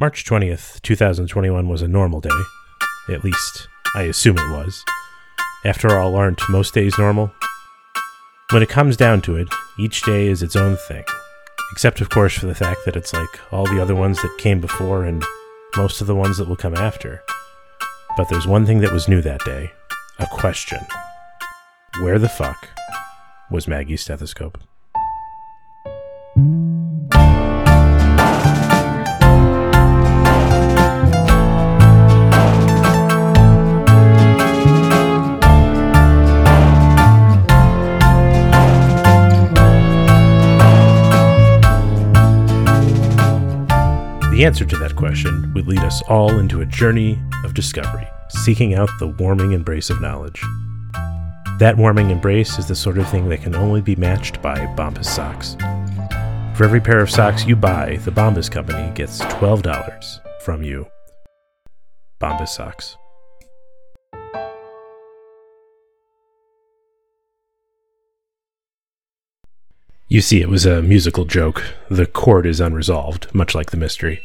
March 20th, 2021 was a normal day. At least, I assume it was. After all, aren't most days normal? When it comes down to it, each day is its own thing. Except, of course, for the fact that it's like all the other ones that came before and most of the ones that will come after. But there's one thing that was new that day a question. Where the fuck was Maggie's stethoscope? The answer to that question would lead us all into a journey of discovery, seeking out the warming embrace of knowledge. That warming embrace is the sort of thing that can only be matched by Bombas socks. For every pair of socks you buy, the Bombas company gets $12 from you. Bombas socks. You see, it was a musical joke. The chord is unresolved, much like the mystery.